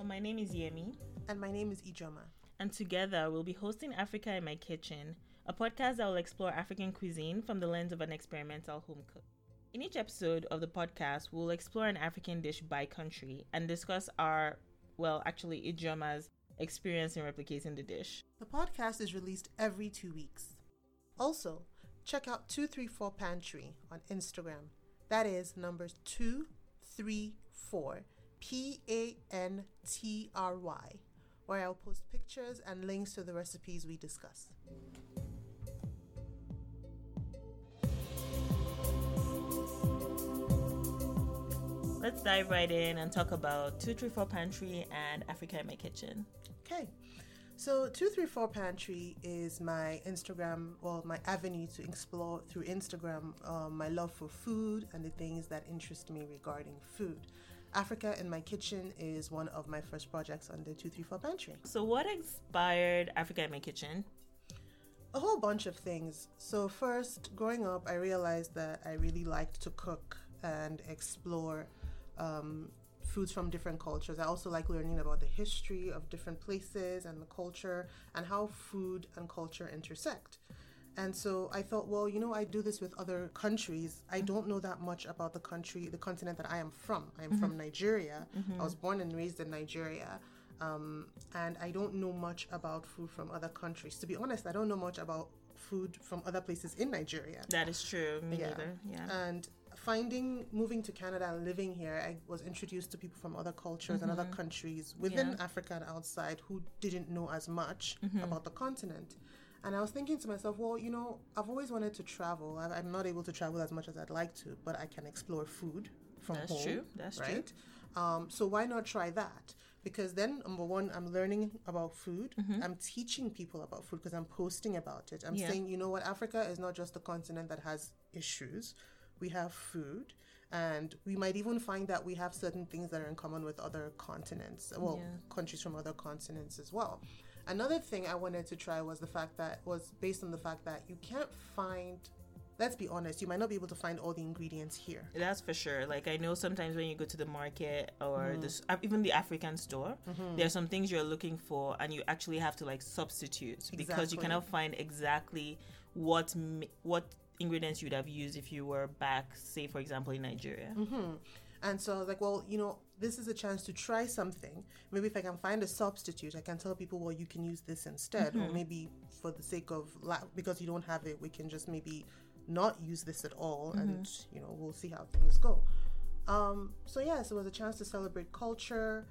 Hello, my name is Yemi. And my name is Ijeoma. And together we'll be hosting Africa in My Kitchen, a podcast that will explore African cuisine from the lens of an experimental home cook. In each episode of the podcast, we'll explore an African dish by country and discuss our, well, actually, Ijeoma's experience in replicating the dish. The podcast is released every two weeks. Also, check out 234 Pantry on Instagram. That is numbers 234 P A N T R Y, where I'll post pictures and links to the recipes we discuss. Let's dive right in and talk about 234 Pantry and Africa in My Kitchen. Okay. So 234 Pantry is my Instagram, well, my avenue to explore through Instagram um, my love for food and the things that interest me regarding food. Africa in My Kitchen is one of my first projects on the 234 Pantry. So, what inspired Africa in My Kitchen? A whole bunch of things. So, first, growing up, I realized that I really liked to cook and explore um, foods from different cultures. I also like learning about the history of different places and the culture and how food and culture intersect. And so I thought, well, you know, I do this with other countries. I don't know that much about the country, the continent that I am from. I am mm-hmm. from Nigeria. Mm-hmm. I was born and raised in Nigeria. Um, and I don't know much about food from other countries. To be honest, I don't know much about food from other places in Nigeria. That is true. Me yeah. neither. Yeah. And finding moving to Canada and living here, I was introduced to people from other cultures mm-hmm. and other mm-hmm. countries within yeah. Africa and outside who didn't know as much mm-hmm. about the continent. And I was thinking to myself, well, you know, I've always wanted to travel. I, am not able to travel as much as I'd like to, but I can explore food from That's home. True. That's right? true. Um, so why not try that? Because then, number one, I'm learning about food. Mm-hmm. I'm teaching people about food because I'm posting about it. I'm yeah. saying, you know what, Africa is not just a continent that has issues. We have food, and we might even find that we have certain things that are in common with other continents, well, yeah. countries from other continents as well. Another thing I wanted to try was the fact that was based on the fact that you can't find let's be honest, you might not be able to find all the ingredients here. That's for sure. Like I know sometimes when you go to the market or mm. this, even the African store, mm-hmm. there are some things you're looking for, and you actually have to like substitute exactly. because you cannot find exactly what what ingredients you'd have used if you were back, say for example, in Nigeria. Mm-hmm. And so I was like, well, you know, this is a chance to try something. Maybe if I can find a substitute, I can tell people, well, you can use this instead. Mm-hmm. Or maybe for the sake of, la- because you don't have it, we can just maybe not use this at all. Mm-hmm. And, you know, we'll see how things go. Um, so, yes, it was a chance to celebrate culture.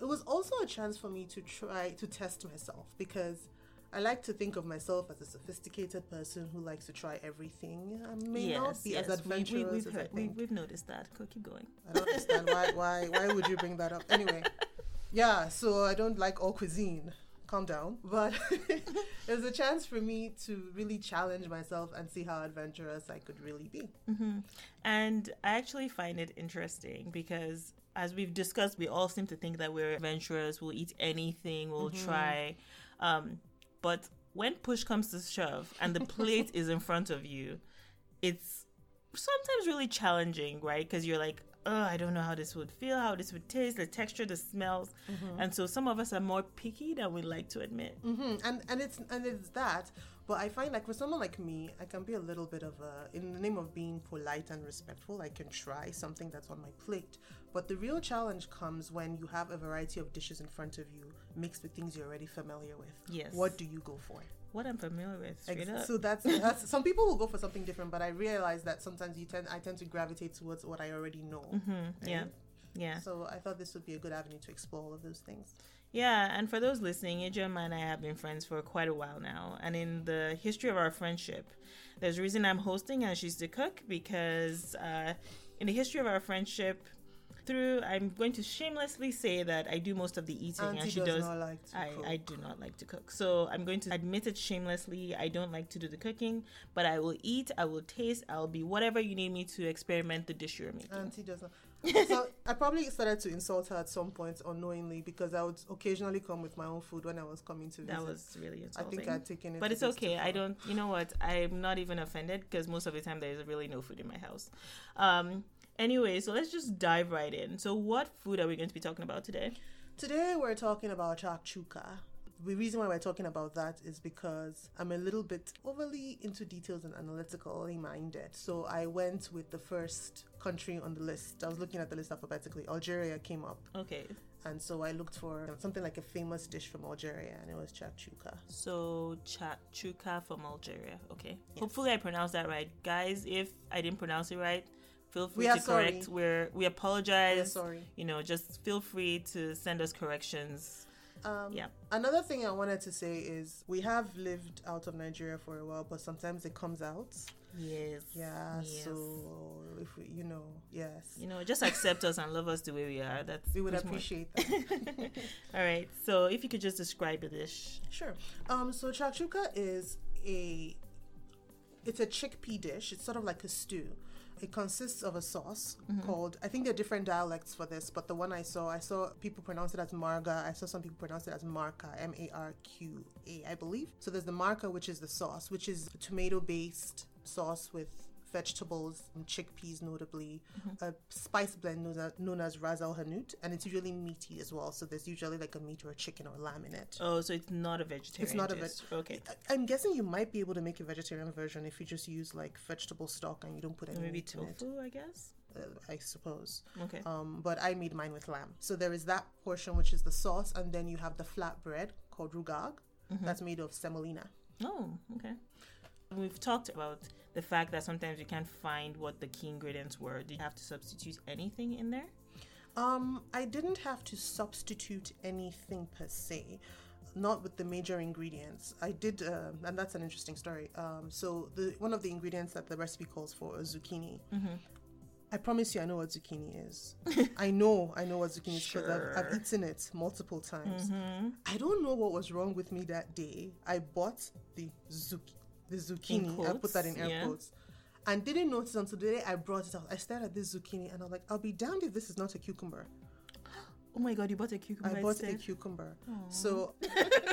It was also a chance for me to try to test myself because I like to think of myself as a sophisticated person who likes to try everything. I may yes, not be yes. as adventurous we, we, we've as heard, I think. We, have noticed that. Go keep going. I don't understand why, why, why would you bring that up? Anyway, yeah, so I don't like all cuisine. Calm down. But it was a chance for me to really challenge myself and see how adventurous I could really be. Mm-hmm. And I actually find it interesting because as we've discussed, we all seem to think that we're adventurous. We'll eat anything. We'll mm-hmm. try. Um, but when push comes to shove and the plate is in front of you, it's sometimes really challenging, right? Because you're like, oh, I don't know how this would feel, how this would taste, the texture, the smells, mm-hmm. and so some of us are more picky than we like to admit. Mm-hmm. And and it's and it's that. But I find like for someone like me, I can be a little bit of a in the name of being polite and respectful. I can try something that's on my plate. But the real challenge comes when you have a variety of dishes in front of you, mixed with things you're already familiar with. Yes. What do you go for? what I'm familiar with. Ex- so that's, that's some people will go for something different, but I realize that sometimes you tend I tend to gravitate towards what I already know. Mm-hmm. Right? Yeah, yeah. So I thought this would be a good avenue to explore all of those things. Yeah, and for those listening, Ijeoma and I have been friends for quite a while now, and in the history of our friendship, there's a reason I'm hosting and she's the cook because uh, in the history of our friendship, through i'm going to shamelessly say that i do most of the eating Auntie and she does, does like to I, I do not like to cook so i'm going to admit it shamelessly i don't like to do the cooking but i will eat i will taste i'll be whatever you need me to experiment the dish you're making Auntie does not so I probably started to insult her at some point unknowingly because I would occasionally come with my own food when I was coming to visit. That was really insulting. I think I'd taken it. But it's okay. I don't. You know what? I'm not even offended because most of the time there's really no food in my house. Um, Anyway, so let's just dive right in. So, what food are we going to be talking about today? Today we're talking about chakchuka. The reason why we're talking about that is because I'm a little bit overly into details and analytically minded. So I went with the first country on the list. I was looking at the list alphabetically. Algeria came up. Okay. And so I looked for something like a famous dish from Algeria, and it was chakchuka. So chakchuka from Algeria. Okay. Yes. Hopefully I pronounced that right, guys. If I didn't pronounce it right, feel free to correct. We're we apologize. We're sorry. You know, just feel free to send us corrections. Um, yeah. Another thing I wanted to say is we have lived out of Nigeria for a while, but sometimes it comes out. Yes. Yeah. Yes. So if we, you know, yes. You know, just accept us and love us the way we are. That's we would appreciate that. All right. So if you could just describe the dish. Sure. Um. So chakchuka is a it's a chickpea dish. It's sort of like a stew. It consists of a sauce mm-hmm. called, I think there are different dialects for this, but the one I saw, I saw people pronounce it as marga. I saw some people pronounce it as marca, M A R Q A, I believe. So there's the marca, which is the sauce, which is tomato based sauce with vegetables, chickpeas notably, mm-hmm. a spice blend known as, known as Ras El Hanout, and it's usually meaty as well. So there's usually like a meat or a chicken or lamb in it. Oh, so it's not a vegetarian. It's not a veg. Okay. I, am guessing you might be able to make a vegetarian version if you just use like vegetable stock and you don't put any maybe meat tofu. I guess. Uh, I suppose. Okay. Um, but I made mine with lamb. So there is that portion which is the sauce, and then you have the flat bread called rugag, mm-hmm. that's made of semolina. Oh, okay. We've talked about the fact that sometimes you can't find what the key ingredients were. Did you have to substitute anything in there? Um, I didn't have to substitute anything per se, not with the major ingredients. I did, uh, and that's an interesting story. Um, so the one of the ingredients that the recipe calls for is zucchini. Mm-hmm. I promise you, I know what zucchini is. I know, I know what zucchini is because sure. I've, I've, eaten it multiple times. Mm-hmm. I don't know what was wrong with me that day. I bought the zucchini the zucchini. Quotes, I put that in air yeah. quotes. And didn't notice until the day I brought it out. I stared at this zucchini and I was like, I'll be damned if this is not a cucumber. Oh my god, you bought a cucumber. I bought instead? a cucumber. Aww. So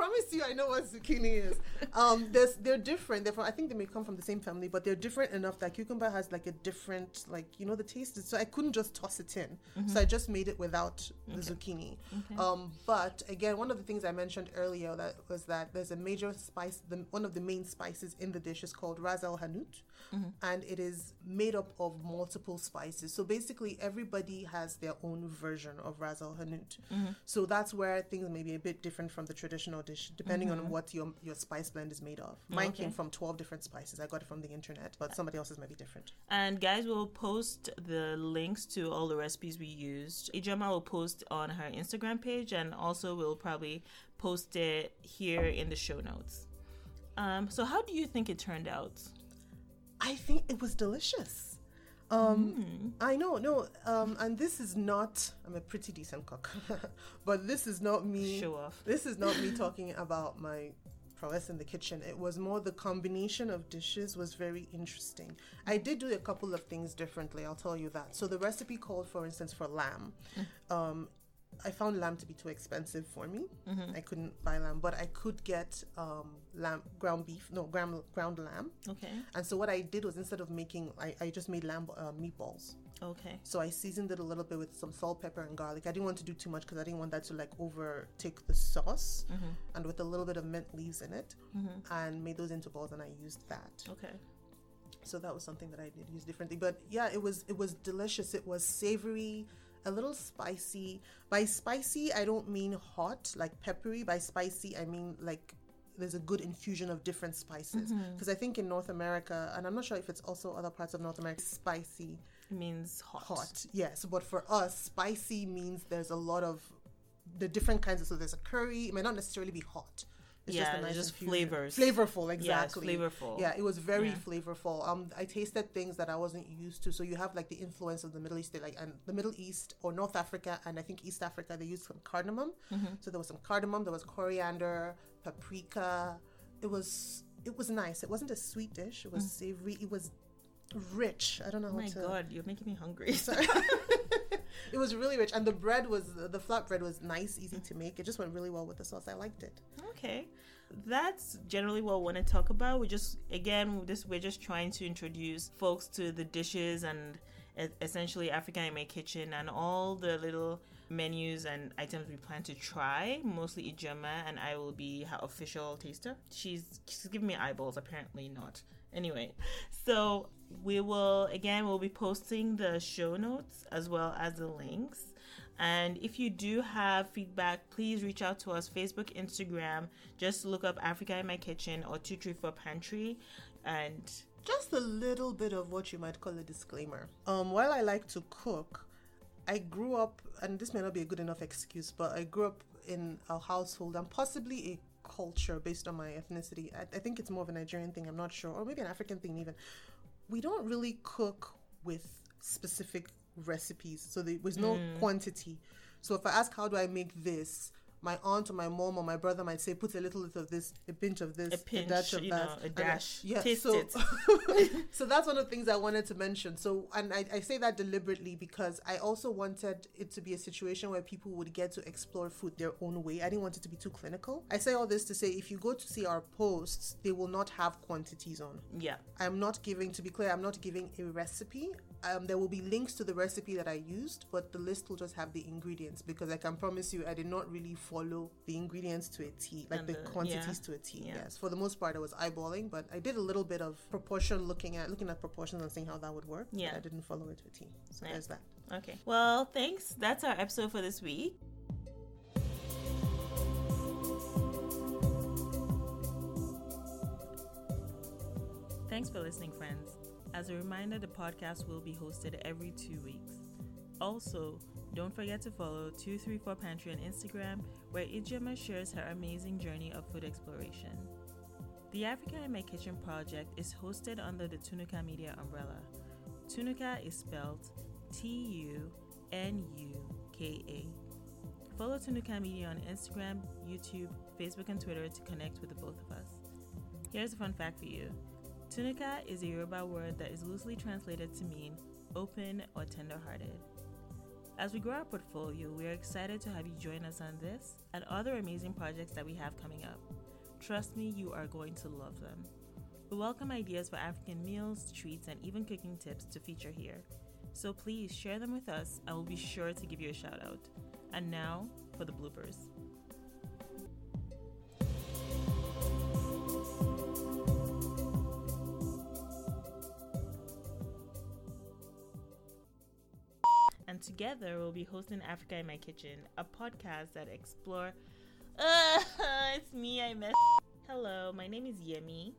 promise you, I know what zucchini is. Um, there's, they're different. They're from, I think they may come from the same family, but they're different enough that cucumber has like a different, like you know, the taste. Is, so I couldn't just toss it in. Mm-hmm. So I just made it without okay. the zucchini. Okay. Um, but again, one of the things I mentioned earlier that was that there's a major spice. The, one of the main spices in the dish is called Ras El Hanout, mm-hmm. and it is made up of multiple spices. So basically, everybody has their own version of Ras El Hanout. Mm-hmm. So that's where things may be a bit different from the traditional traditional dish, depending mm-hmm. on what your your spice blend is made of. Mine okay. came from twelve different spices. I got it from the internet, but somebody else's might be different. And guys, we'll post the links to all the recipes we used. Ijeoma will post on her Instagram page, and also we'll probably post it here in the show notes. Um, so, how do you think it turned out? I think it was delicious. Um, mm. I know, no, um, and this is not. I'm a pretty decent cook, but this is not me. Show off. This is not me talking about my prowess in the kitchen. It was more the combination of dishes was very interesting. I did do a couple of things differently. I'll tell you that. So the recipe called, for instance, for lamb. Mm. Um, I found lamb to be too expensive for me. Mm-hmm. I couldn't buy lamb, but I could get um, lamb ground beef, no ground ground lamb. Okay. And so what I did was instead of making, I, I just made lamb uh, meatballs. Okay. So I seasoned it a little bit with some salt, pepper, and garlic. I didn't want to do too much because I didn't want that to like overtake the sauce. Mm-hmm. And with a little bit of mint leaves in it, mm-hmm. and made those into balls, and I used that. Okay. So that was something that I did use differently. But yeah, it was it was delicious. It was savory a little spicy. By spicy, I don't mean hot, like peppery. By spicy, I mean like there's a good infusion of different spices. Because mm-hmm. I think in North America, and I'm not sure if it's also other parts of North America, spicy means hot. Hot, yes. But for us, spicy means there's a lot of the different kinds of. So there's a curry. It may not necessarily be hot. It's yeah, just, a nice just flavors. Flavorful, exactly. Flavorful. Yeah, it was very yeah. flavorful. Um, I tasted things that I wasn't used to. So you have like the influence of the Middle East, like and the Middle East or North Africa, and I think East Africa. They use some cardamom. Mm-hmm. So there was some cardamom. There was coriander, paprika. It was it was nice. It wasn't a sweet dish. It was mm. savory. It was rich. I don't know. Oh my to... god, you're making me hungry. it was really rich, and the bread was the flat bread was nice, easy to make. It just went really well with the sauce. I liked it. Okay, that's generally what we want to talk about. We just again, this we're just trying to introduce folks to the dishes and essentially African in my kitchen and all the little menus and items we plan to try. Mostly Ijeoma, and I will be her official taster. She's she's giving me eyeballs. Apparently not. Anyway, so we will again we'll be posting the show notes as well as the links. And if you do have feedback, please reach out to us Facebook, Instagram. Just look up Africa in My Kitchen or 234 Pantry. And just a little bit of what you might call a disclaimer. Um, while I like to cook, I grew up, and this may not be a good enough excuse, but I grew up in a household and possibly a culture based on my ethnicity. I, I think it's more of a Nigerian thing, I'm not sure, or maybe an African thing even. We don't really cook with specific recipes, so there was no mm. quantity. So if I ask, how do I make this? My aunt or my mom or my brother might say, put a little bit of this, a pinch of this, a, pinch, a dash of that, know, a dash. yeah, Taste so, so that's one of the things I wanted to mention. So, and I, I say that deliberately because I also wanted it to be a situation where people would get to explore food their own way. I didn't want it to be too clinical. I say all this to say, if you go to see our posts, they will not have quantities on. Yeah. I'm not giving, to be clear, I'm not giving a recipe. Um, there will be links to the recipe that I used, but the list will just have the ingredients because I can promise you I did not really follow the ingredients to a T, like the, the, quantities yeah. to a T. Yeah. Yes, for the most part, I was eyeballing, but I did a little bit of proportion looking at looking at proportions and seeing how that would work. Yeah, I didn't follow it to a T. So nice. there's that. Okay. Well, thanks. That's our episode for this week. Thanks for listening, friends. As a reminder, the podcast will be hosted every two weeks. Also, don't forget to follow 234 Pantry on Instagram, where Ijeoma shares her amazing journey of food exploration. The Africa in My Kitchen project is hosted under the Tunuka Media umbrella. Tunuka is spelled T U N U K A. Follow Tunuka Media on Instagram, YouTube, Facebook, and Twitter to connect with the both of us. Here's a fun fact for you Tunuka is a Yoruba word that is loosely translated to mean open or tender hearted. As we grow our portfolio, we are excited to have you join us on this and other amazing projects that we have coming up. Trust me, you are going to love them. We welcome ideas for African meals, treats, and even cooking tips to feature here. So please share them with us and we'll be sure to give you a shout out. And now for the bloopers. And together we'll be hosting Africa in My Kitchen, a podcast that explore. Uh, it's me. I mess. Hello, my name is Yemi.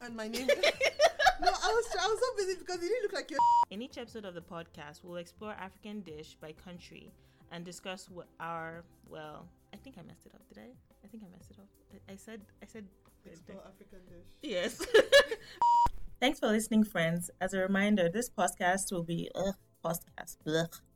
And my name. no, I was I was so busy because you didn't look like you. In each episode of the podcast, we'll explore African dish by country and discuss what our well. I think I messed it up. Did I? I think I messed it up. I, I said I said. Explore African dish. Yes. Thanks for listening, friends. As a reminder, this podcast will be. Ugh, podcast. Blech.